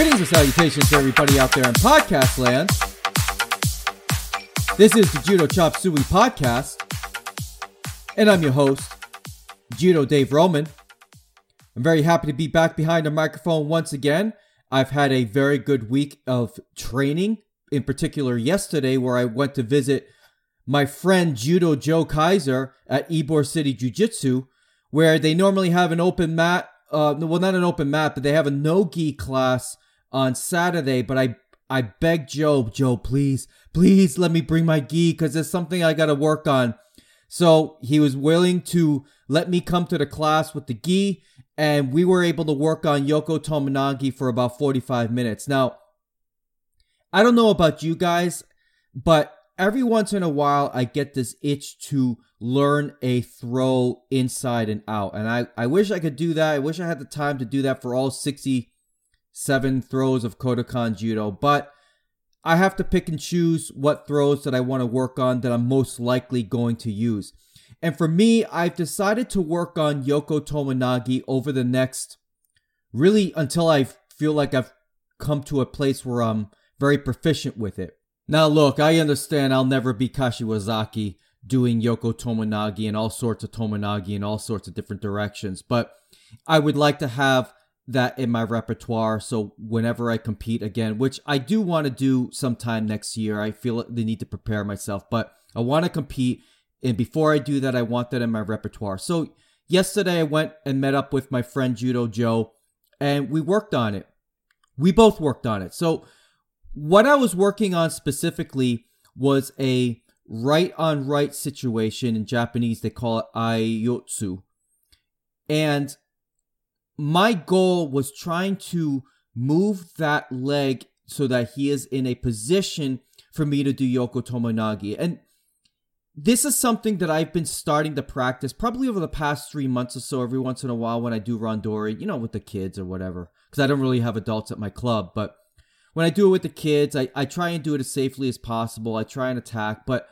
Greetings and salutations to everybody out there in podcast land. This is the Judo Chop Suey podcast, and I'm your host, Judo Dave Roman. I'm very happy to be back behind the microphone once again. I've had a very good week of training, in particular yesterday, where I went to visit my friend Judo Joe Kaiser at Ybor City Jiu Jitsu, where they normally have an open mat. Uh, well, not an open mat, but they have a no gi class on Saturday. But I, I begged Joe, Joe, please, please let me bring my gi because it's something I got to work on. So he was willing to let me come to the class with the gi, and we were able to work on Yoko Tomoe-nage for about 45 minutes. Now, I don't know about you guys, but every once in a while I get this itch to learn a throw inside and out. And I, I wish I could do that. I wish I had the time to do that for all 67 throws of Kodokan Judo, but I have to pick and choose what throws that I want to work on that I'm most likely going to use. And for me, I've decided to work on Yoko Tomoe-nage over the next really until I feel like I've come to a place where I'm very proficient with it. Now, look, I understand I'll never be Kashiwazaki doing Yoko Tomoe-nage and all sorts of Tomoe-nage in all sorts of different directions, but I would like to have that in my repertoire so whenever I compete again, which I do want to do sometime next year, I feel the need to prepare myself, but I want to compete. And before I do that, I want that in my repertoire. So yesterday I went and met up with my friend Judo Joe and we worked on it. We both worked on it. So what I was working on specifically was a right on right situation. In Japanese, they call it aiyotsu. And my goal was trying to move that leg so that he is in a position for me to do Yoko Tomoe-nage. And this is something that I've been starting to practice probably over the past three months or so, every once in a while when I do Randori, you know, with the kids or whatever. Because I don't really have adults at my club. But when I do it with the kids, I, I try and do it as safely as possible. I try and attack, but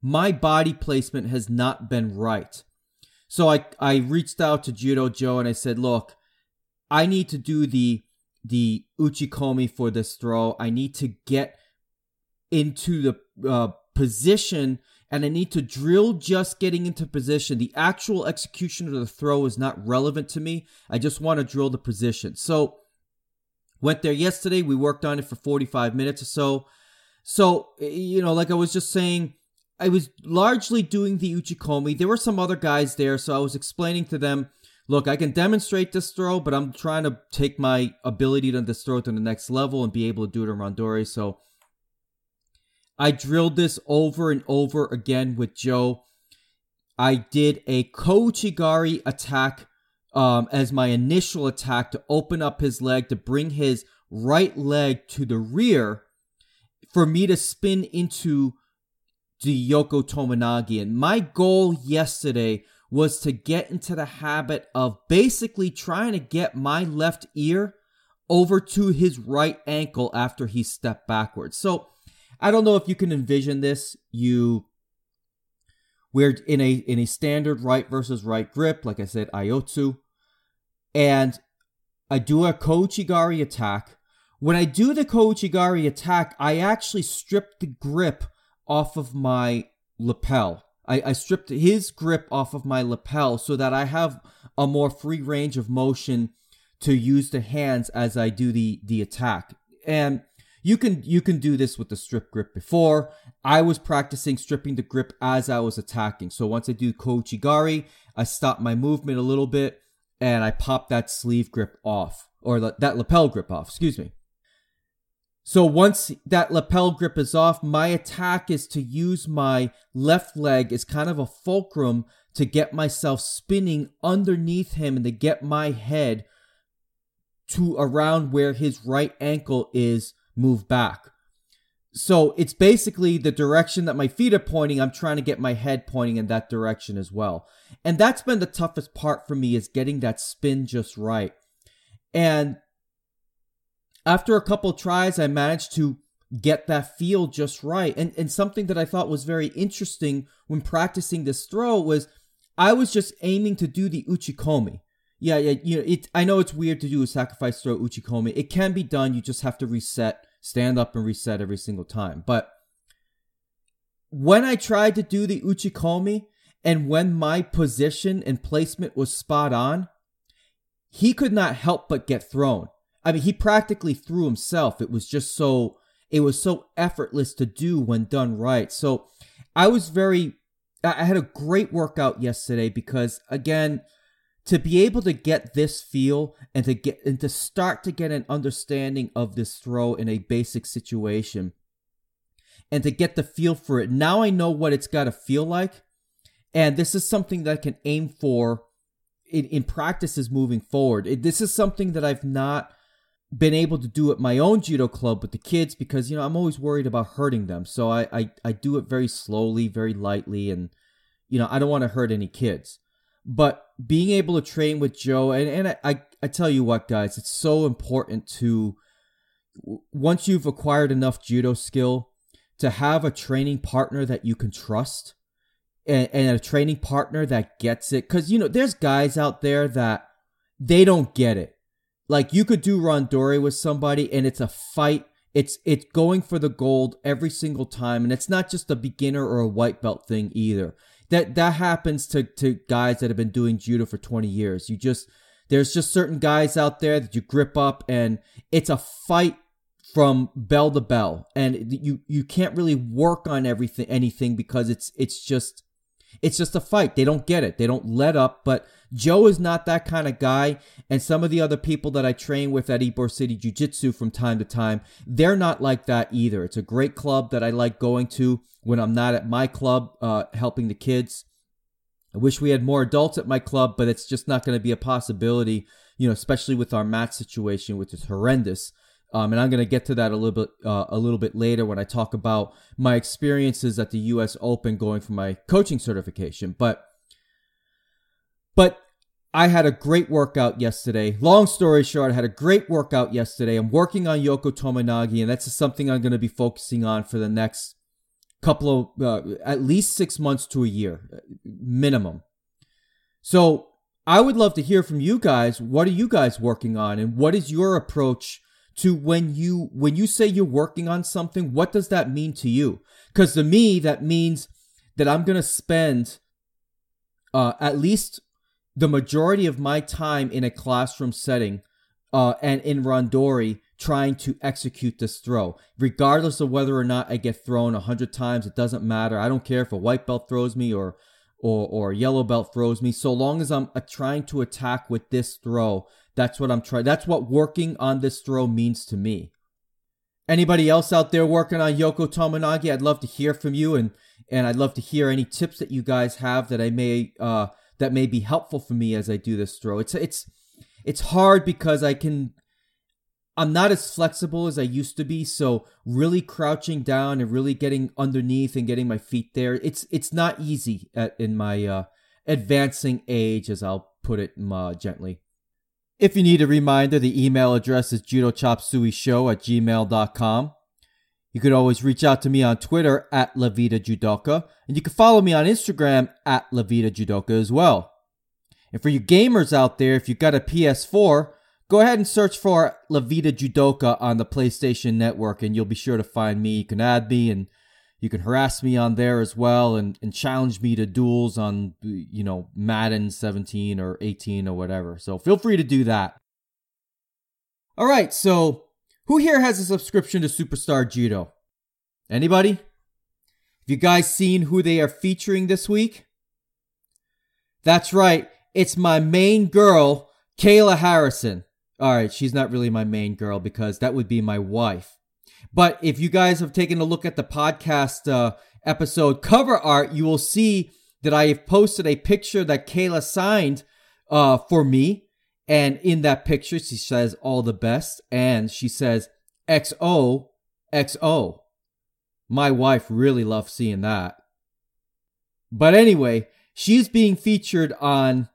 my body placement has not been right. So I, I reached out to Judo Joe and I said, look, I need to do the the uchikomi for this throw. I need to get into the uh, position and I need to drill just getting into position. The actual execution of the throw is not relevant to me. I just want to drill the position. So went there yesterday. We worked on it for 45 minutes or so. So, you know, like I was just saying, I was largely doing the Uchikomi. There were some other guys there, so I was explaining to them, look, I can demonstrate this throw, but I'm trying to take my ability to this throw to the next level and be able to do it in Randori. So I drilled this over and over again with Joe. I did a Kouchigari attack um, as my initial attack to open up his leg to bring his right leg to the rear for me to spin into the Yoko Tomoe-nage. And my goal yesterday was to get into the habit of basically trying to get my left ear over to his right ankle after he stepped backwards. So I don't know if you can envision this. You we're in a in a standard right versus right grip, like I said, Aiyotsu. And I do a Kouchigari attack. When I do the Kouchigari attack, I actually strip the grip off of my lapel. I, I stripped his grip off of my lapel so that I have a more free range of motion to use the hands as I do the the attack. And you can you can do this with the strip grip before. I was practicing stripping the grip as I was attacking. So once I do Kouchigari, I stop my movement a little bit and I pop that sleeve grip off or that lapel grip off, excuse me. So once that lapel grip is off, my attack is to use my left leg as kind of a fulcrum to get myself spinning underneath him and to get my head to around where his right ankle is move back. So it's basically the direction that my feet are pointing. I'm trying to get my head pointing in that direction as well. And that's been the toughest part for me is getting that spin just right. And after a couple tries, I managed to get that feel just right. And and something that I thought was very interesting when practicing this throw was I was just aiming to do the uchikomi. Yeah, yeah, you know, it. I know it's weird to do a sacrifice throw uchikomi. It can be done. You just have to reset, stand up, and reset every single time. But when I tried to do the uchikomi, and when my position and placement was spot on, he could not help but get thrown. I mean, he practically threw himself. It was just so it was so effortless to do when done right. So I was very I had a great workout yesterday because again, to be able to get this feel and to get and to start to get an understanding of this throw in a basic situation and to get the feel for it. Now I know what it's got to feel like. And this is something that I can aim for in, in practices moving forward. It, this is something that I've not been able to do at my own judo club with the kids because you know I'm always worried about hurting them. So I I, I do it very slowly, very lightly, and you know I don't want to hurt any kids. But being able to train with Joe and and I, I I tell you what, guys, it's so important to once you've acquired enough judo skill to have a training partner that you can trust and, and a training partner that gets it. Because you know there's guys out there that they don't get it like you could do Randori with somebody and it's a fight. It's it's going for the gold every single time, and it's not just a beginner or a white belt thing either. That that happens to to guys that have been doing judo for 20 years. You just there's just certain guys out there that you grip up and it's a fight from bell to bell and you you can't really work on everything anything because it's it's just it's just a fight. They don't get it. They don't let up. But Joe is not that kind of guy. And some of the other people that I train with at Ybor City Jiu Jitsu from time to time, they're not like that either. It's a great club that I like going to when I'm not at my club uh, helping the kids. I wish we had more adults at my club, but it's just not going to be a possibility, you know, especially with our mat situation, which is horrendous. Um, and I'm going to get to that a little bit uh, a little bit later when I talk about my experiences at the U.S. Open going for my coaching certification. But but I had a great workout yesterday. Long story short, I had a great workout yesterday. I'm working on Yoko Tomoe-nage, and that's something I'm going to be focusing on for the next couple of uh, at least six months to a year minimum. So I would love to hear from you guys. What are you guys working on, and what is your approach? To when you when you say you're working on something what does that mean to you? Because to me that means that i'm going to spend uh, at least the majority of my time in a classroom setting uh, and in randori trying to execute this throw. Regardless of whether or not i get thrown a hundred times it doesn't matter. I don't care if a white belt throws me or or or yellow belt throws me. So long as i'm uh, trying to attack with this throw that's what I'm trying. That's what working on this throw means to me. Anybody else out there working on Yoko Tomoe-nage? I'd love to hear from you, and and I'd love to hear any tips that you guys have that I may uh that may be helpful for me as I do this throw. It's it's it's hard because I can I'm not as flexible as I used to be, so really crouching down and really getting underneath and getting my feet there, it's it's not easy at, in my uh, advancing age, as I'll put it uh, gently. If you need a reminder, the email address is judochopsueyshow at gmail.com. You could always reach out to me on Twitter at Lavita Judoka, and you can follow me on Instagram at Lavita Judoka as well. And for you gamers out there, if you've got a PS4, go ahead and search for Lavita Judoka on the PlayStation Network, and you'll be sure to find me. You can add me and you can harass me on there as well and, and challenge me to duels on, you know, Madden 17 or 18 or whatever. So feel free to do that. All right, so who here has a subscription to Superstar Judo? Anybody? Have you guys seen who they are featuring this week? That's right, it's my main girl, Kayla Harrison. All right, she's not really my main girl because that would be my wife. But if you guys have taken a look at the podcast uh, episode cover art, you will see that I have posted a picture that Kayla signed uh, for me. And in that picture, she says all the best. And she says XO, XO. My wife really loves seeing that. But anyway, she's being featured on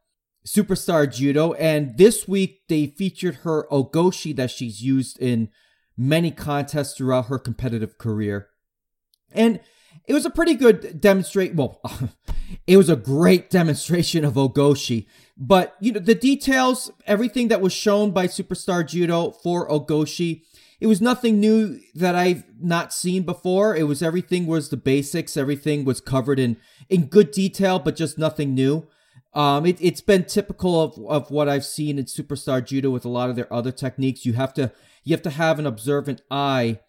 Superstar Judo. And this week, they featured her Ogoshi that she's used in many contests throughout her competitive career. And it was a pretty good demonstration. Well, it was a great demonstration of Ogoshi. But you know the details, everything that was shown by Superstar Judo for Ogoshi, it was nothing new that I've not seen before. It was everything was the basics, everything was covered in in good detail, but just nothing new. Um, it, it's been typical of, of what I've seen in Superstar Judo with a lot of their other techniques. You have to you have to have an observant eye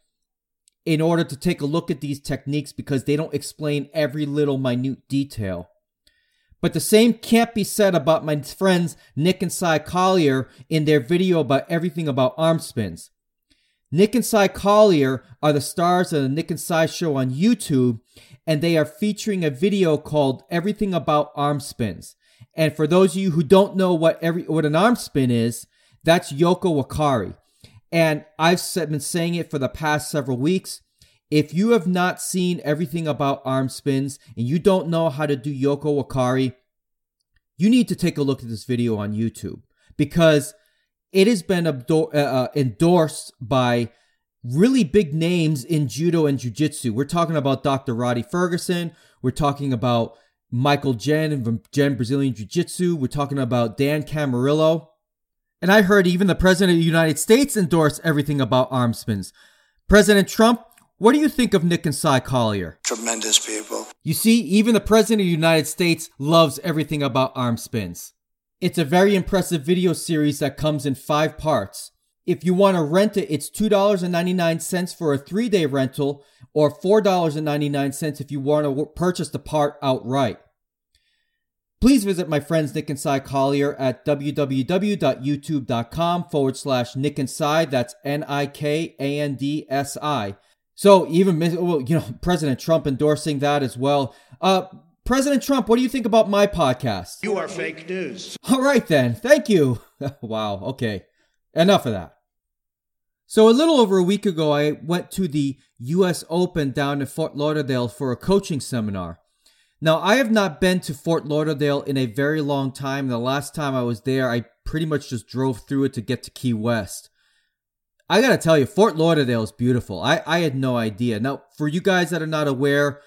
in order to take a look at these techniques because they don't explain every little minute detail. But the same can't be said about my friends Nick and Cy Collier in their video about everything about arm spins. Nick and Cy Collier are the stars of the Nick and Cy show on YouTube, and they are featuring a video called Everything About Arm Spins. And for those of you who don't know what every what an arm spin is, that's Yoko Wakare. And I've been saying it for the past several weeks. If you have not seen everything about arm spins and you don't know how to do Yoko Wakare, you need to take a look at this video on YouTube because it has been uh, uh, endorsed by really big names in judo and jiu-jitsu. We're talking about Dr. Rhadi Ferguson. We're talking about Michael Jen from Jen Brazilian Jiu-Jitsu. We're talking about Dan Camarillo. And I heard even the President of the United States endorse everything about arm spins. President Trump, what do you think of Nick and Cy Collier? Tremendous people. You see, even the President of the United States loves everything about arm spins. It's a very impressive video series that comes in five parts. If you want to rent it, it's $2.99 for a three day rental or $4.99 if you want to purchase the part outright. Please visit my friends Nick and Cy Collier at www.youtube.com forward slash Nick and Cy. That's N I K A N D S I. So even, well, you know, President Trump endorsing that as well. Uh, President Trump, what do you think about my podcast? You are fake news. All right, then. Thank you. wow. Okay. Enough of that. So, a little over a week ago, I went to the U.S. Open down in Fort Lauderdale for a coaching seminar. Now, I have not been to Fort Lauderdale in a very long time. The last time I was there, I pretty much just drove through it to get to Key West. I gotta tell you, Fort Lauderdale is beautiful. I, I had no idea. Now, for you guys that are not aware,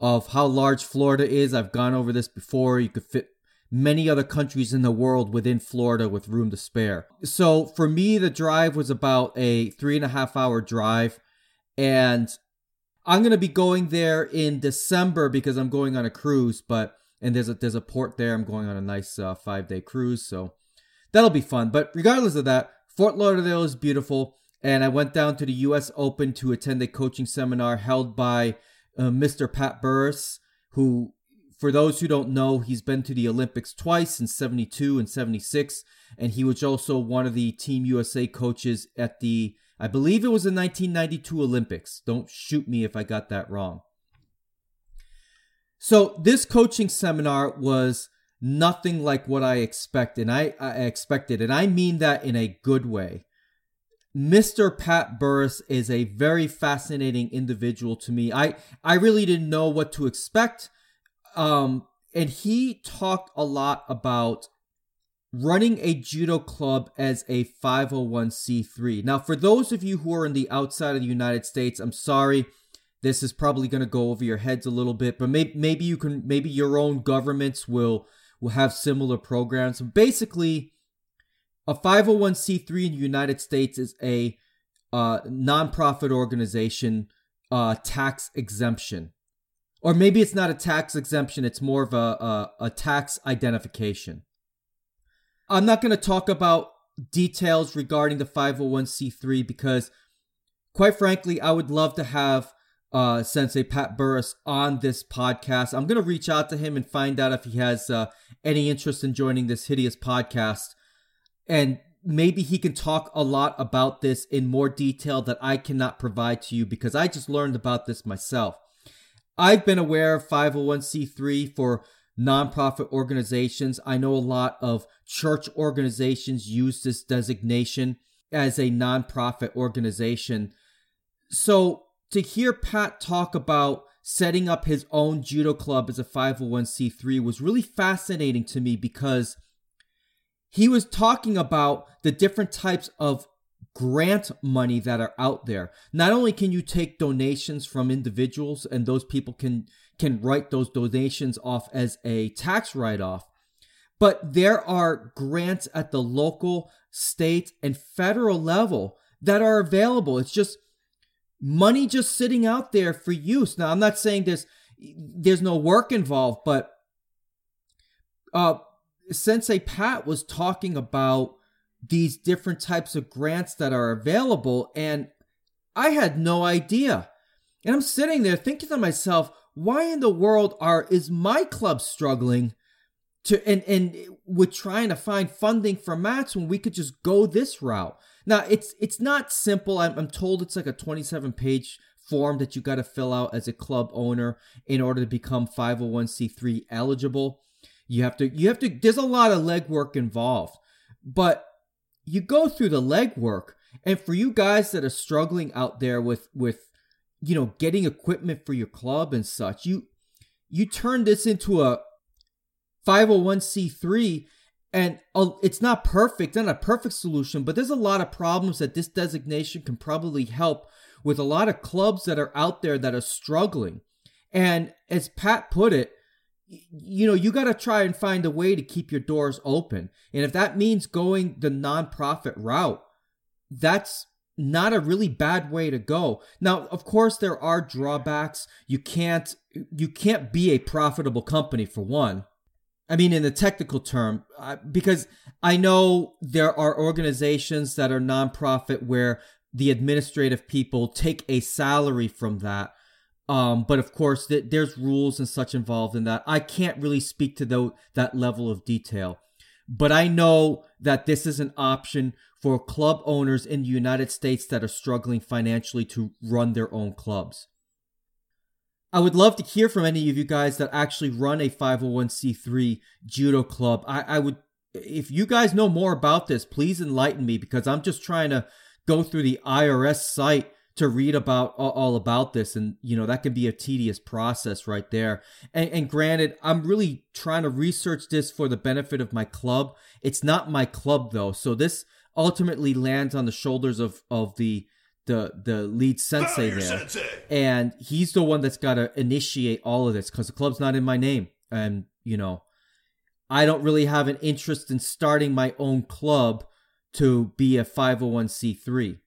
of how large Florida is. I've gone over this before. You could fit many other countries in the world within Florida with room to spare. So for me, the drive was about a three and a half hour drive. And I'm gonna be going there in December because I'm going on a cruise, but and there's a there's a port there. I'm going on a nice uh, five day cruise, so that'll be fun. But regardless of that, Fort Lauderdale is beautiful, and I went down to the U.S. Open to attend a coaching seminar held by uh, Mr. Pat Burris, who, for those who don't know, he's been to the Olympics twice in 72 and 76, and he was also one of the Team USA coaches at the, I believe it was the 1992 Olympics. Don't shoot me if I got that wrong. So this coaching seminar was nothing like what I expected. I, I expected, and I mean that in a good way. Mr. Pat Burris is a very fascinating individual to me. I I really didn't know what to expect. Um and he talked a lot about running a judo club as a 501c3. Now, for those of you who are in the outside of the United States, I'm sorry. This is probably going to go over your heads a little bit, but maybe maybe you can maybe your own governments will will have similar programs. Basically, a 501c3 in the United States is a uh, nonprofit organization uh, tax exemption. Or maybe it's not a tax exemption, it's more of a, a, a tax identification. I'm not going to talk about details regarding the 501c3 because, quite frankly, I would love to have uh, Sensei Pat Burris on this podcast. I'm going to reach out to him and find out if he has uh, any interest in joining this hideous podcast and maybe he can talk a lot about this in more detail that I cannot provide to you because I just learned about this myself. I've been aware of 501c3 for nonprofit organizations. I know a lot of church organizations use this designation as a nonprofit organization. So to hear Pat talk about setting up his own judo club as a 501c3 was really fascinating to me because he was talking about the different types of grant money that are out there. Not only can you take donations from individuals and those people can can write those donations off as a tax write-off, but there are grants at the local, state, and federal level that are available. It's just money just sitting out there for use. Now, I'm not saying there's there's no work involved, but uh, Sensei Pat was talking about these different types of grants that are available, and I had no idea. And I'm sitting there thinking to myself, why in the world are is my club struggling to and and with trying to find funding for mats when we could just go this route? Now it's it's not simple. I'm, I'm told it's like a 27 page form that you got to fill out as a club owner in order to become 501c3 eligible. You have to you have to there's a lot of legwork involved. But you go through the legwork and for you guys that are struggling out there with with you know getting equipment for your club and such, you you turn this into a 501c3 and uh, it's not perfect, not a perfect solution, but there's a lot of problems that this designation can probably help with a lot of clubs that are out there that are struggling. And as Pat put it, you know, you got to try and find a way to keep your doors open. And if that means going the nonprofit route, that's not a really bad way to go. Now, of course there are drawbacks. You can't you can't be a profitable company for one. I mean in the technical term because I know there are organizations that are nonprofit where the administrative people take a salary from that um, but of course, th- there's rules and such involved in that. I can't really speak to the- that level of detail. But I know that this is an option for club owners in the United States that are struggling financially to run their own clubs. I would love to hear from any of you guys that actually run a 501c3 judo club. I, I would, if you guys know more about this, please enlighten me because I'm just trying to go through the IRS site to read about all about this. And you know that can be a tedious process right there. And, and, granted i'm really trying to research this for the benefit of my club. It's not my club though. So this ultimately lands on the shoulders of of the the the lead sensei there. sensei. and he's the one that's got to initiate all of this because the club's not in my name. And you know i don't really have an interest in starting my own club to be a 501c3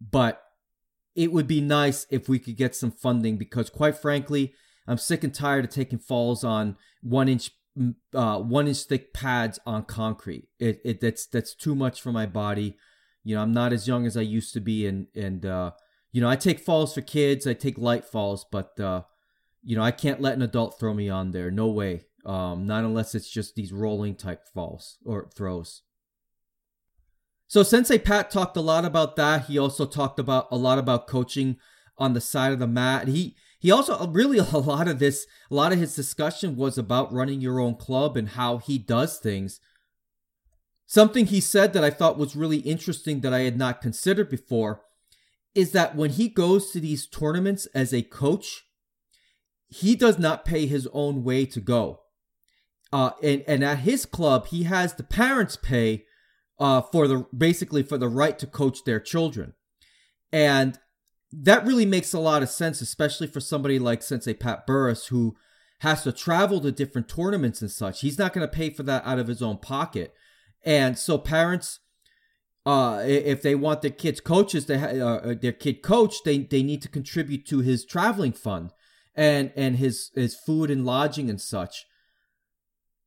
but it would be nice if we could get some funding because, quite frankly, I'm sick and tired of taking falls on one inch uh, one inch thick pads on concrete. It, it that's that's too much for my body. You know, I'm not as young as I used to be, and and uh, you know, I take falls for kids. I take light falls, but uh, you know, I can't let an adult throw me on there. No way. Um, not unless it's just these rolling type falls or throws. So Sensei Pat talked a lot about that. He also talked about a lot about coaching on the side of the mat. He he also really a lot of this a lot of his discussion was about running your own club and how he does things. Something he said that I thought was really interesting that I had not considered before is that when he goes to these tournaments as a coach, he does not pay his own way to go. Uh, and, and at his club, he has the parents pay uh, for the basically for the right to coach their children, and that really makes a lot of sense, especially for somebody like Sensei Pat Burris who has to travel to different tournaments and such. He's not going to pay for that out of his own pocket, and so parents. Uh, if they want their kids coaches, they ha- uh, their kid coach, they they need to contribute to his traveling fund, and and his his food and lodging and such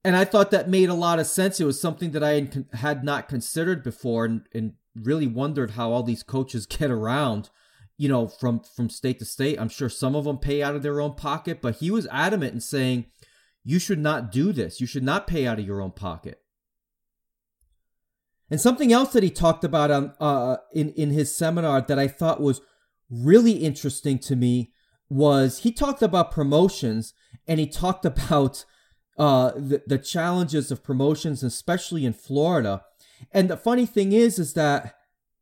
and I thought that made a lot of sense. It was something that I had not considered before, and, and really wondered how all these coaches get around, you know, from from state to state. I'm sure some of them pay out of their own pocket, but he was adamant in saying, "You should not do this. You should not pay out of your own pocket." And something else that he talked about on uh, in in his seminar that I thought was really interesting to me was he talked about promotions and he talked about uh, the, the challenges of promotions, especially in Florida. And the funny thing is, is that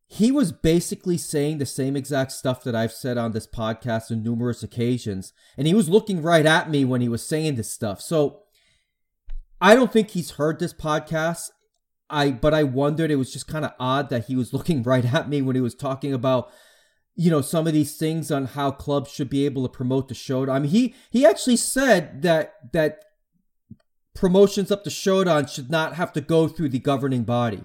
he was basically saying the same exact stuff that I've said on this podcast on numerous occasions. And he was looking right at me when he was saying this stuff. So I don't think he's heard this podcast. I but I wondered it was just kind of odd that he was looking right at me when he was talking about you know some of these things on how clubs should be able to promote the show. I mean he he actually said that that promotions up to Shodan should not have to go through the governing body.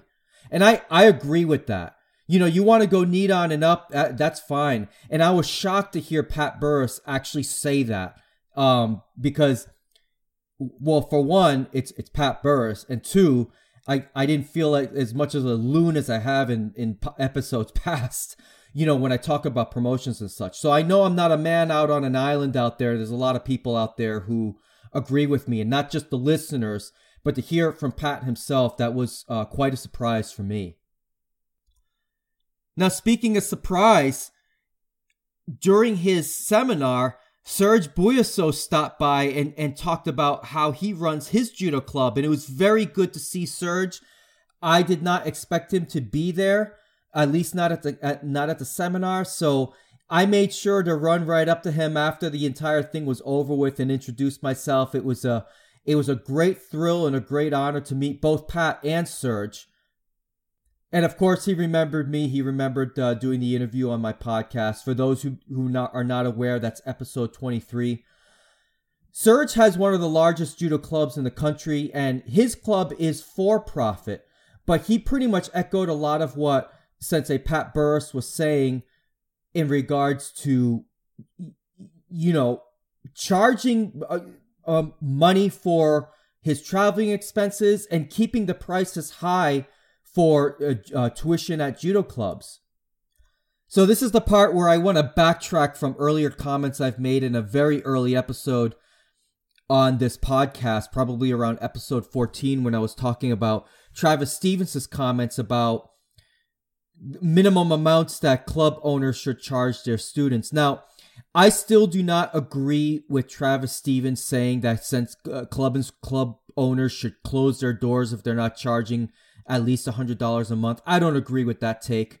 And I, I agree with that. You know, you want to go Nidan and up, that's fine. And I was shocked to hear Pat Burris actually say that. Um, because, well, for one, it's it's Pat Burris, and two, I, I didn't feel like as much as a loon as I have in, in episodes past, you know, when I talk about promotions and such. So I know I'm not a man out on an island out there. There's a lot of people out there who agree with me, and not just the listeners, but to hear it from Pat himself, that was uh, quite a surprise for me. Now, speaking of surprise, during his seminar, Serge Bouyssou stopped by and, and talked about how he runs his judo club, and it was very good to see Serge. I did not expect him to be there, at least not at the at, not at the seminar. So I made sure to run right up to him after the entire thing was over with and introduce myself. It was a it was a great thrill and a great honor to meet both Pat and Serge. And of course, he remembered me. He remembered uh, doing the interview on my podcast. For those who, who not, are not aware, that's episode 23. Serge has one of the largest judo clubs in the country, and his club is for profit. But he pretty much echoed a lot of what Sensei Pat Burris was saying in regards to, you know, charging uh, um, money for his traveling expenses and keeping the prices high for uh, uh, tuition at judo clubs. So, this is the part where I want to backtrack from earlier comments I've made in a very early episode on this podcast, probably around episode 14, when I was talking about Travis Stevens' comments about minimum amounts that club owners should charge their students. Now, I still do not agree with Travis Stevens saying that since uh, club and club owners should close their doors if they're not charging at least $100 a month. I don't agree with that take.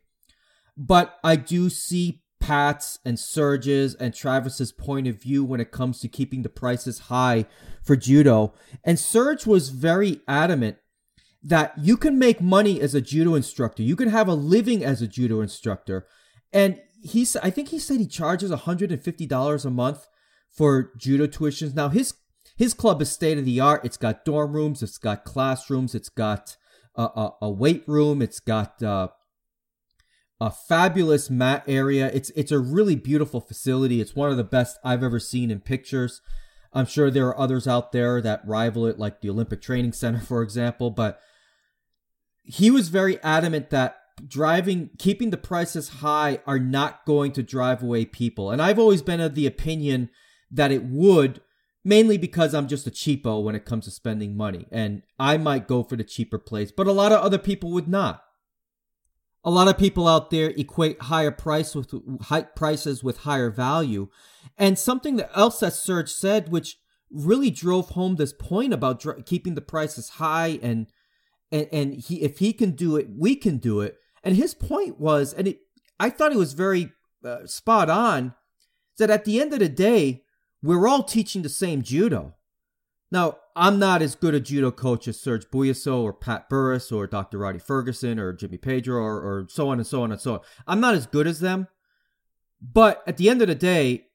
But I do see Pat's and Serge's and Travis's point of view when it comes to keeping the prices high for judo. And Serge was very adamant that you can make money as a judo instructor. You can have a living as a judo instructor. And he's I think he said he charges $150 a month for judo tuitions. Now his his club is state of the art. It's got dorm rooms, it's got classrooms, it's got a, a, a weight room. It's got uh, a fabulous mat area. It's it's a really beautiful facility. It's one of the best I've ever seen in pictures. I'm sure there are others out there that rival it, like the Olympic Training Center, for example. But he was very adamant that driving, keeping the prices high, are not going to drive away people. And I've always been of the opinion that it would mainly because I'm just a cheapo when it comes to spending money. And I might go for the cheaper place, but a lot of other people would not. A lot of people out there equate higher price with high prices with higher value. And something that else that Serge said, which really drove home this point about dr- keeping the prices high and and and he if he can do it, we can do it. And his point was, and it, I thought it was very uh, spot on, that at the end of the day, we're all teaching the same judo. Now, I'm not as good a judo coach as Serge Bouyssou or Pat Burris or Dr. Rhadi Ferguson or Jimmy Pedro or, or so on and so on and so on. I'm not as good as them. But at the end of the day,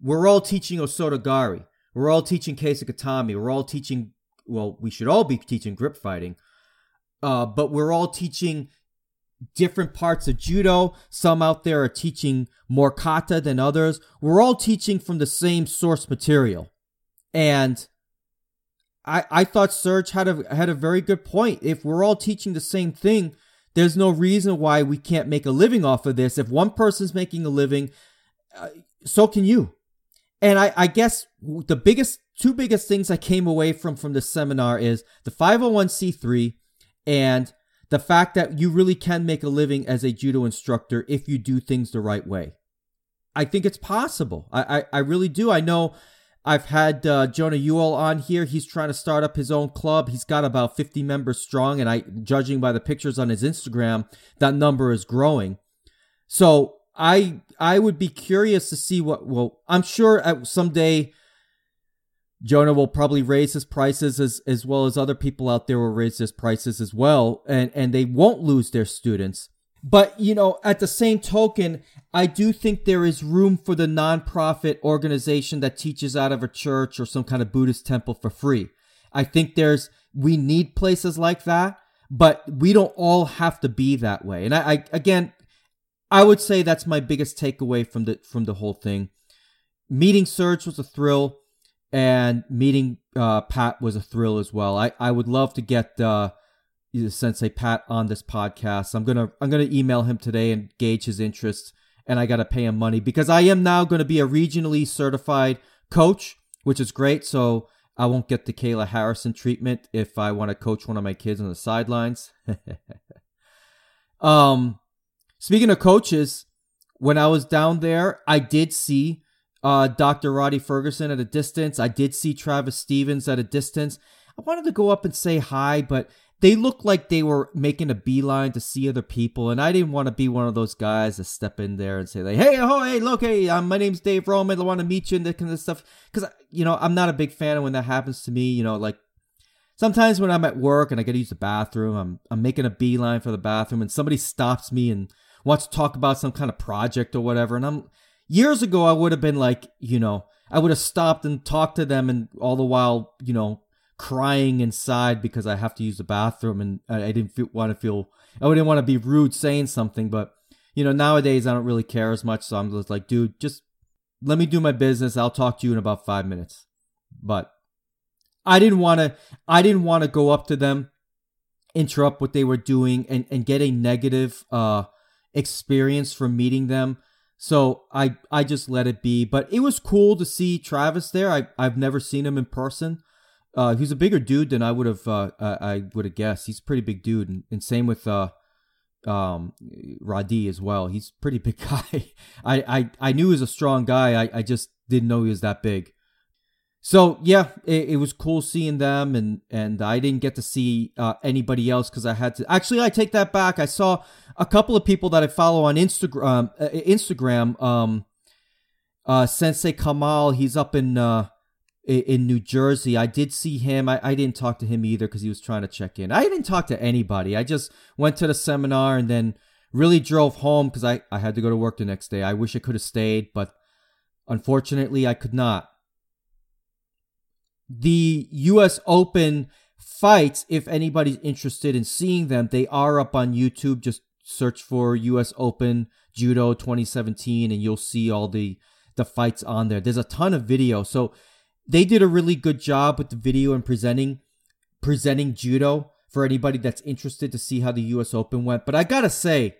we're all teaching Osotogari. We're all teaching Kesagatame. We're all teaching, well, we should all be teaching grip fighting. Uh, but we're all teaching different parts of judo. Some out there are teaching more kata than others. We're all teaching from the same source material. And I I thought Serge had a had a very good point. If we're all teaching the same thing, there's no reason why we can't make a living off of this. If one person's making a living, uh, so can you. And I, I guess the biggest two biggest things I came away from from this seminar is the 501c3 and the fact that you really can make a living as a judo instructor if you do things the right way. I think it's possible. I, I, I really do. I know I've had uh, Jonah Ewell on here. He's trying to start up his own club. He's got about 50 members strong, and I, judging by the pictures on his Instagram, that number is growing. So I I would be curious to see what. Well, I'm sure at someday Jonah will probably raise his prices as as well as other people out there will raise his prices as well, and and they won't lose their students. But you know, at the same token, I do think there is room for the nonprofit organization that teaches out of a church or some kind of Buddhist temple for free. I think there's we need places like that, but we don't all have to be that way. And I, I again, I would say that's my biggest takeaway from the from the whole thing. Meeting Serge was a thrill, and meeting uh, Pat was a thrill as well. I, I would love to get uh, Sensei Pat on this podcast. I'm gonna I'm gonna email him today and gauge his interest, and I gotta pay him money because I am now gonna be a regionally certified coach, which is great. So I won't get the Kayla Harrison treatment if I want to coach one of my kids on the sidelines. um, speaking of coaches, when I was down there, I did see uh, Dr. Rhadi Ferguson at a distance. I did see Travis Stevens at a distance. I wanted to go up and say hi, but they looked like they were making a beeline to see other people, and I didn't want to be one of those guys to step in there and say like, "Hey, oh, hey, look, hey, um, my name's Dave Roman. I want to meet you and that kind of stuff." Because you know, I'm not a big fan of when that happens to me. You know, like sometimes when I'm at work and I got to use the bathroom, I'm I'm making a beeline for the bathroom, and somebody stops me and wants to talk about some kind of project or whatever, and I'm years ago I would have been like, you know, I would have stopped and talked to them, and all the while, you know, crying inside because I have to use the bathroom and I, didn't feel, want to feel I didn't want to be rude saying something, but you know nowadays I don't really care as much, so I'm just like, dude, just let me do my business. I'll talk to you in about five minutes. But I didn't want to I didn't want to go up to them, interrupt what they were doing, and and get a negative uh experience from meeting them. So I I just let it be. But it was cool to see Travis there. I I've never seen him in person. Uh, he's a bigger dude than I would have. Uh, I would have guessed. He's a pretty big dude, and, and same with uh, um, Rhadi as well. He's pretty big guy. I, I I knew he was a strong guy. I, I just didn't know he was that big. So yeah, it, it was cool seeing them, and and I didn't get to see uh, anybody else because I had to. Actually, I take that back. I saw a couple of people that I follow on Instagram. Uh, Instagram. Um, uh, Sensei Kamal. He's up in uh, in New Jersey. I did see him. I, I didn't talk to him either because he was trying to check in. I didn't talk to anybody. I just went to the seminar and then really drove home because I, I had to go to work the next day. I wish I could have stayed, but unfortunately, I could not. The U.S. Open fights, if anybody's interested in seeing them, they are up on YouTube. Just search for U.S. Open Judo 2017 and you'll see all the the fights on there. There's a ton of video. So they did a really good job with the video and presenting presenting judo for anybody that's interested to see how the US Open went. But I got to say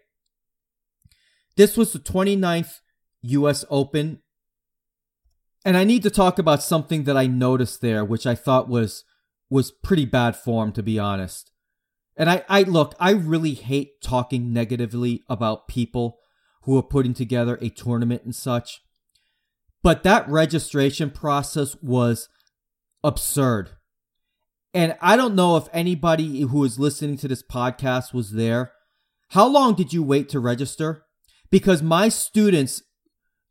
this was the 29th US Open and I need to talk about something that I noticed there which I thought was was pretty bad form to be honest. And I I look, I really hate talking negatively about people who are putting together a tournament and such. But that registration process was absurd. And I don't know if anybody who is listening to this podcast was there. How long did you wait to register? Because my students,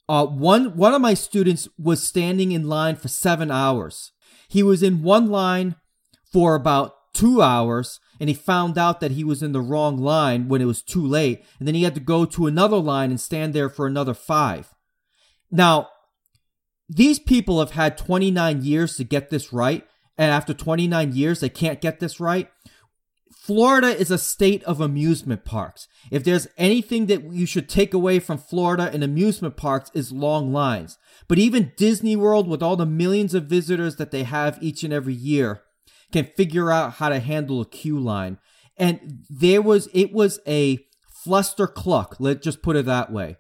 uh, one one of my students was standing in line for seven hours. He was in one line for about two hours, and he found out that he was in the wrong line when it was too late, and then he had to go to another line and stand there for another five. Now, these people have had 29 years to get this right, and after 29 years, they can't get this right. Florida is a state of amusement parks. If there's anything that you should take away from Florida and amusement parks is long lines. But even Disney World with all the millions of visitors that they have each and every year can figure out how to handle a queue line. And there was it was a fluster cluck, let's just put it that way.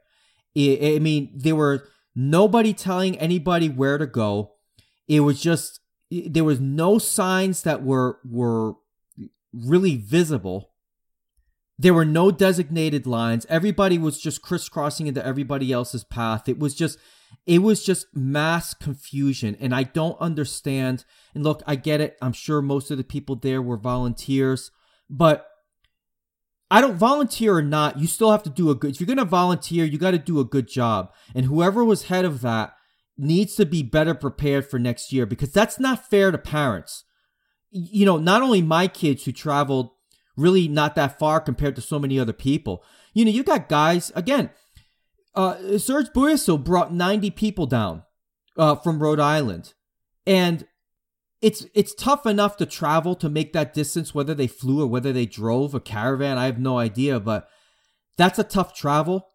I mean, there were nobody telling anybody where to go. It was just there was no signs that were were really visible. There were no designated lines. Everybody was just crisscrossing into everybody else's path. It was just it was just mass confusion and I don't understand. And look, I get it. I'm sure most of the people there were volunteers, but I don't volunteer or not, you still have to do a good. If you're going to volunteer, you got to do a good job. And whoever was head of that needs to be better prepared for next year because that's not fair to parents. You know, not only my kids who traveled really not that far compared to so many other people. You know, you got guys again. Uh, Serge Bouyssou brought 90 people down uh, from Rhode Island, and it's it's tough enough to travel to make that distance, whether they flew or whether they drove a caravan. I have no idea, but that's a tough travel.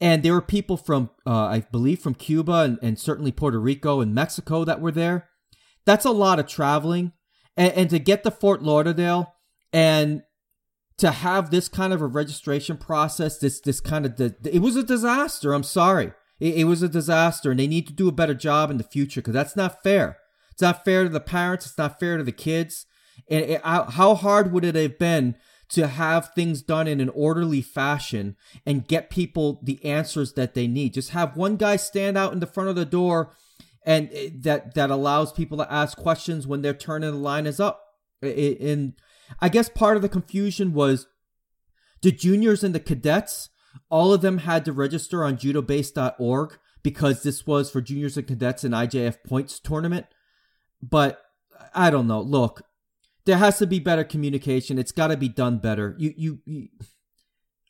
And there were people from, uh, I believe, from Cuba and, and certainly Puerto Rico and Mexico that were there. That's a lot of traveling. And, and to get to Fort Lauderdale and to have this kind of a registration process, this this kind of the, it was a disaster. I'm sorry, it, it was a disaster, and they need to do a better job in the future because that's not fair. It's not fair to the parents. It's not fair to the kids. And it, how hard would it have been to have things done in an orderly fashion and get people the answers that they need? Just have one guy stand out in the front of the door, and that that allows people to ask questions when their turn in the line is up. And I guess part of the confusion was the juniors and the cadets. All of them had to register on judobase.org because this was for juniors and cadets in IJF points tournament but I don't know. Look, there has to be better communication. It's got to be done better. You, you, you,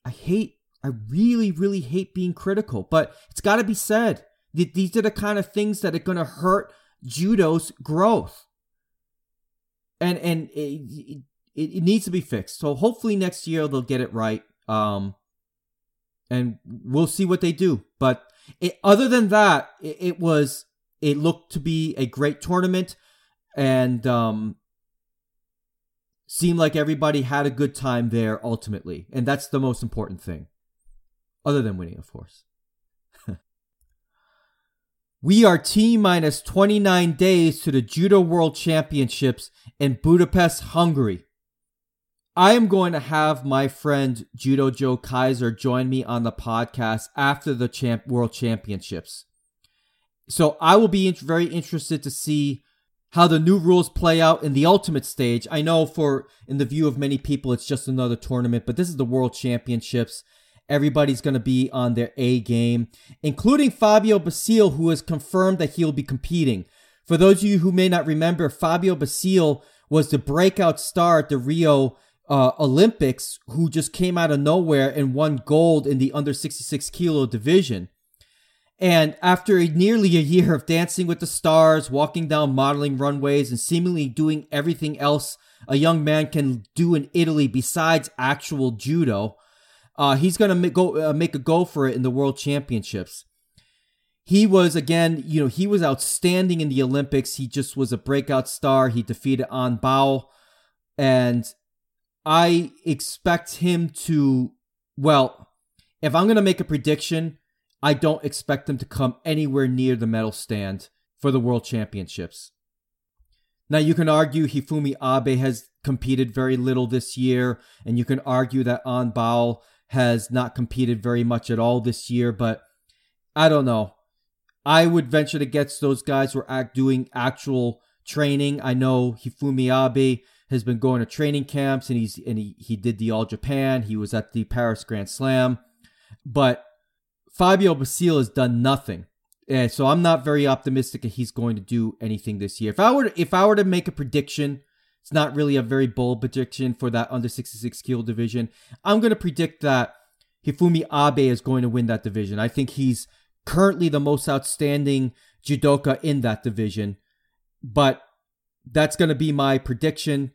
I hate, I really, really hate being critical, but it's got to be said. These are the kind of things that are going to hurt judo's growth, and and it, it, it, needs to be fixed. So hopefully next year they'll get it right. Um, and we'll see what they do. But it, other than that, it, it was it looked to be a great tournament and um, seemed like everybody had a good time there ultimately. And that's the most important thing, other than winning, of course. We are T minus 29 days to the Judo World Championships in Budapest, Hungary. I am going to have my friend Judo Joe Kaiser join me on the podcast after the champ- World Championships. So I will be very interested to see how the new rules play out in the ultimate stage. I know for in the view of many people it's just another tournament, but this is the World Championships. Everybody's going to be on their A game, including Fabio Basile who has confirmed that he'll be competing. For those of you who may not remember, Fabio Basile was the breakout star at the Rio uh, Olympics who just came out of nowhere and won gold in the under 66 kilo division. And after nearly a year of dancing with the stars, walking down modeling runways, and seemingly doing everything else a young man can do in Italy besides actual judo, uh, he's going to make, go, uh, make a go for it in the World Championships. He was, again, you know, he was outstanding in the Olympics. He just was a breakout star. He defeated An Baul. And I expect him to, well, if I'm going to make a prediction, I don't expect him to come anywhere near the medal stand for the World Championships. Now, you can argue Hifumi Abe has competed very little this year, and you can argue that An Baul has not competed very much at all this year, but I don't know. I would venture to guess those guys were act doing actual training. I know Hifumi Abe has been going to training camps and he's and he, he did the All Japan. He was at the Paris Grand Slam. But Fabio Basile has done nothing. and so I'm not very optimistic that he's going to do anything this year. If I were to, if I were to make a prediction, it's not really a very bold prediction for that under 66 kilo division. I'm going to predict that Hifumi Abe is going to win that division. I think he's currently the most outstanding judoka in that division. But that's going to be my prediction.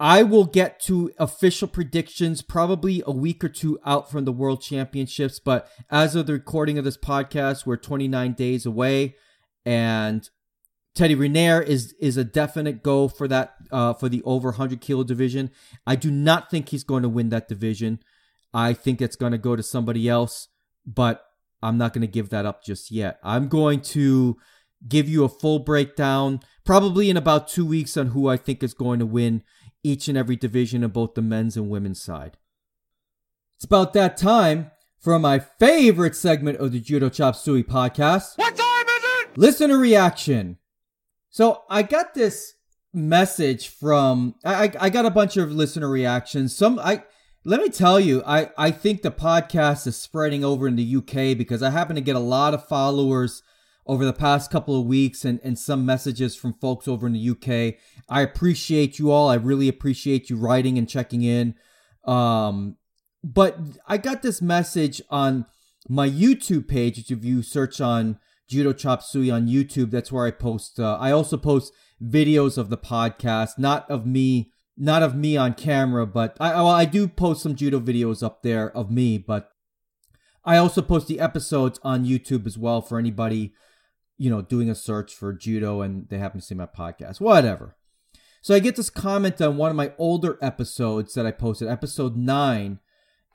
I will get to official predictions probably a week or two out from the World Championships, but as of the recording of this podcast, we're 29 days away, and Teddy Riner is is a definite go for that uh, for the over 100 kilo division. I do not think he's going to win that division. I think it's going to go to somebody else, but I'm not going to give that up just yet. I'm going to give you a full breakdown probably in about two weeks on who I think is going to win each and every division of both the men's and women's side. It's about that time for my favorite segment of the Judo Chop Suey podcast. What time is it? Listener reaction. So I got this message from I I got a bunch of listener reactions. Some I let me tell you, I I think the podcast is spreading over in the UK because I happen to get a lot of followers over the past couple of weeks and, and some messages from folks over in the UK. I appreciate you all. I really appreciate you writing and checking in. Um, but I got this message on my YouTube page. which If you search on Judo Chop Suey on YouTube, that's where I post. Uh, I also post videos of the podcast, not of me, not of me on camera, but I well, I do post some judo videos up there of me, but I also post the episodes on YouTube as well for anybody, you know, doing a search for judo and they happen to see my podcast. Whatever. So I get this comment on one of my older episodes that I posted, episode nine,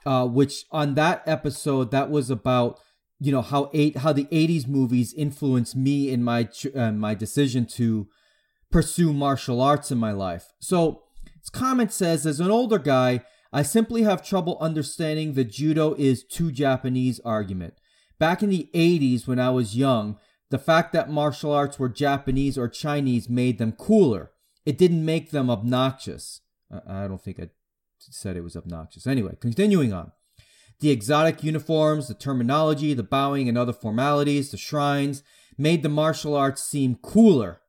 uh, which on that episode that was about you know how eight how the 80s movies influenced me in my uh, my decision to pursue martial arts in my life. So his comment says as an older guy, I simply have trouble understanding the judo is too Japanese argument. Back in the 80s when I was young, the fact that martial arts were Japanese or Chinese made them cooler. It didn't make them obnoxious. I don't think I said it was obnoxious. Anyway, continuing on. The exotic uniforms, the terminology, the bowing and other formalities, the shrines made the martial arts seem cooler.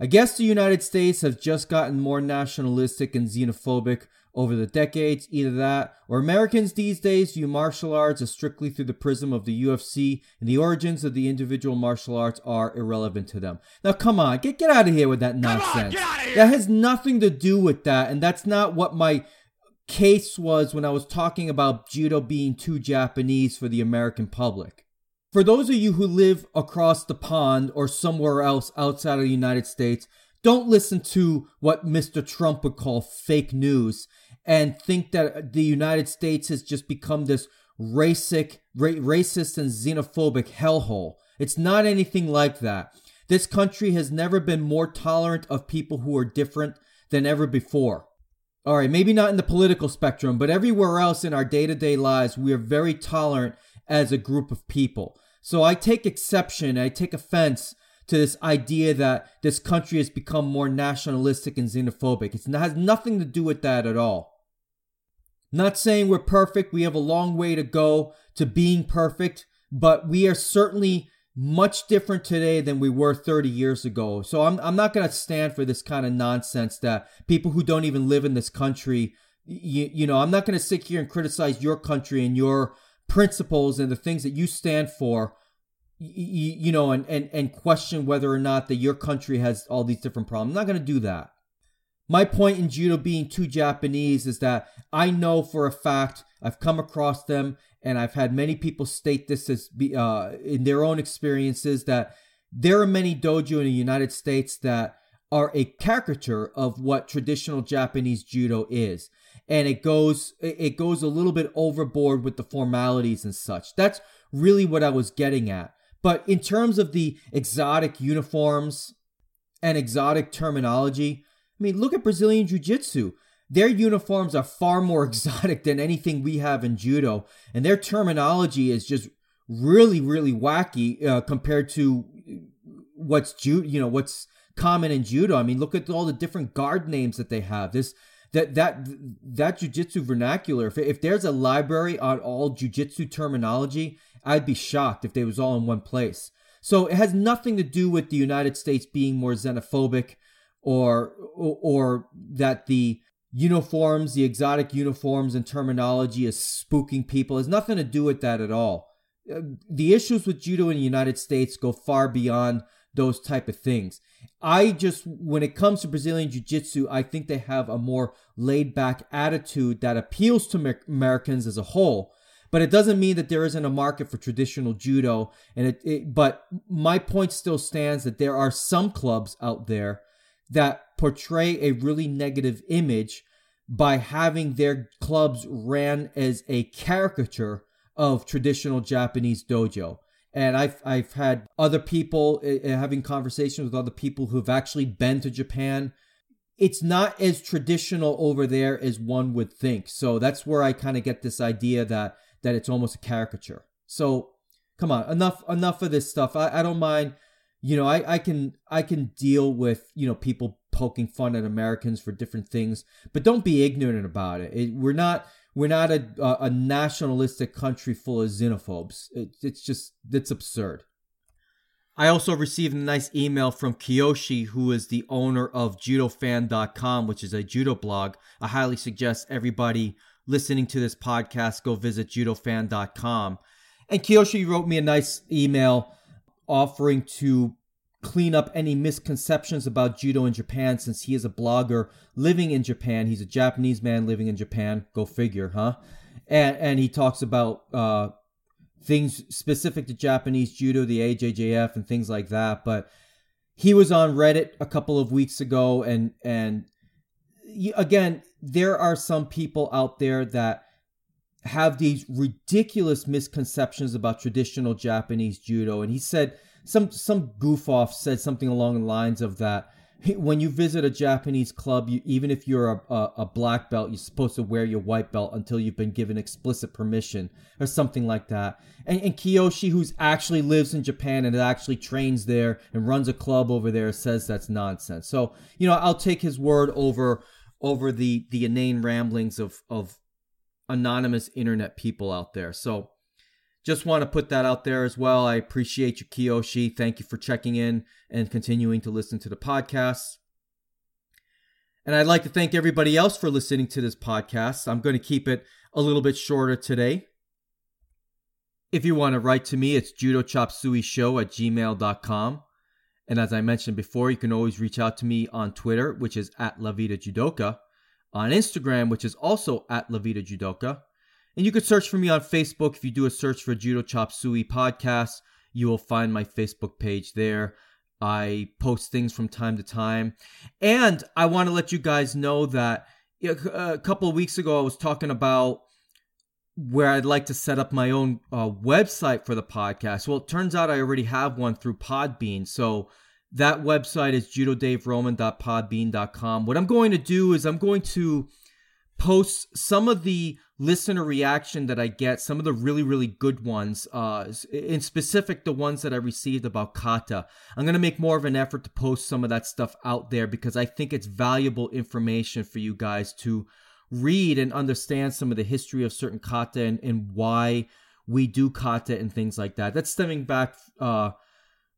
I guess the United States has just gotten more nationalistic and xenophobic over the decades, either that or Americans these days view martial arts as strictly through the prism of the UFC and the origins of the individual martial arts are irrelevant to them. Now come on, get get out of here with that nonsense. On, that has nothing to do with that and that's not what my case was when I was talking about judo being too Japanese for the American public. For those of you who live across the pond or somewhere else outside of the United States, don't listen to what Mr. Trump would call fake news and think that the United States has just become this racic, ra- racist and xenophobic hellhole. It's not anything like that. This country has never been more tolerant of people who are different than ever before. All right, maybe not in the political spectrum, but everywhere else in our day to day lives, we are very tolerant as a group of people. So I take exception, I take offense to this idea that this country has become more nationalistic and xenophobic. It has nothing to do with that at all. Not saying we're perfect, we have a long way to go to being perfect, but we are certainly much different today than we were 30 years ago. So I'm, I'm not going to stand for this kind of nonsense that people who don't even live in this country, you, you know, I'm not going to sit here and criticize your country and your principles and the things that you stand for, you, you know, and, and, and question whether or not that your country has all these different problems. I'm not going to do that. My point in judo being too Japanese is that I know for a fact I've come across them, and I've had many people state this as uh, in their own experiences that there are many dojo in the United States that are a caricature of what traditional Japanese judo is, and it goes it goes a little bit overboard with the formalities and such. That's really what I was getting at. But in terms of the exotic uniforms and exotic terminology, I mean, look at Brazilian Jiu Jitsu. Their uniforms are far more exotic than anything we have in judo, and their terminology is just really, really wacky uh, compared to what's ju- you know what's common in judo. I mean, look at all the different guard names that they have. This that that that jujitsu vernacular. If, if there's a library on all jujitsu terminology, I'd be shocked if they was all in one place. So it has nothing to do with the United States being more xenophobic or or that the uniforms, the exotic uniforms and terminology is spooking people. It has nothing to do with that at all. Uh, the issues with judo in the United States go far beyond those type of things. I just when it comes to Brazilian jiu-jitsu, I think they have a more laid back attitude that appeals to Americans as a whole. But it doesn't mean that there isn't a market for traditional judo. And it, it but my point still stands that there are some clubs out there that portray a really negative image by having their clubs ran as a caricature of traditional Japanese dojo. And I've I've had other people uh, having conversations with other people who've actually been to Japan. It's not as traditional over there as one would think. So that's where I kind of get this idea that that it's almost a caricature. So come on, enough enough of this stuff. I, I don't mind you know, I, I can I can deal with you know people poking fun at Americans for different things, but don't be ignorant about it. it we're not we're not a, a nationalistic country full of xenophobes. It, it's just it's absurd. I also received a nice email from Kiyoshi, who is the owner of JudoFan.com, which is a judo blog. I highly suggest everybody listening to this podcast go visit JudoFan.com. And Kiyoshi wrote me a nice email offering to clean up any misconceptions about judo in Japan since he is a blogger living in Japan. He's a Japanese man living in Japan. Go figure, huh? And and he talks about uh, things specific to Japanese judo, the AJJF, and things like that. But he was on Reddit a couple of weeks ago, and and again, there are some people out there that have these ridiculous misconceptions about traditional Japanese judo. And he said some some goof off said something along the lines of that when you visit a Japanese club, you, even if you're a, a, a, black belt, you're supposed to wear your white belt until you've been given explicit permission or something like that. And, and Kiyoshi, who's actually lives in Japan and actually trains there and runs a club over there, says that's nonsense. So you know, I'll take his word over over the the inane ramblings of of anonymous internet people out there. So just want to put that out there as well. I appreciate you, Kiyoshi. Thank you for checking in and continuing to listen to the podcast. And I'd like to thank everybody else for listening to this podcast. I'm going to keep it a little bit shorter today. If you want to write to me, it's judochopsuey at gmail.com. And as I mentioned before, you can always reach out to me on Twitter, which is at Lavita Judoka, on Instagram, which is also at Lavita Judoka, and you could search for me on Facebook. If you do a search for Judo Chop Suey podcast, you will find my Facebook page there. I post things from time to time. And I want to let you guys know that a couple of weeks ago, I was talking about where I'd like to set up my own uh, website for the podcast. Well, it turns out I already have one through Podbean. So that website is judodaveroman.podbean.com. What I'm going to do is I'm going to post some of the listener reaction that I get, some of the really, really good ones, uh, in specific, the ones that I received about kata. I'm going to make more of an effort to post some of that stuff out there because I think it's valuable information for you guys to read and understand some of the history of certain kata and, and why we do kata and things like that. That's stemming back, uh,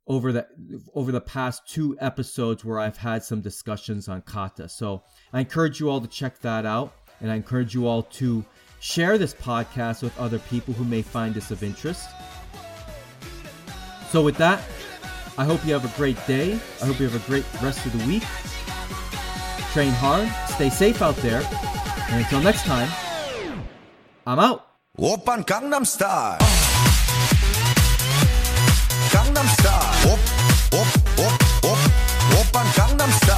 over the over the past two episodes where I've had some discussions on kata. So I encourage you all to check that out and I encourage you all to Share this podcast with other people who may find this of interest. So, with that, I hope you have a great day. I hope you have a great rest of the week. Train hard, stay safe out there, and until next time, I'm out. Oppa Gangnam Style. Gangnam Style. Op, Oppa Gangnam Style.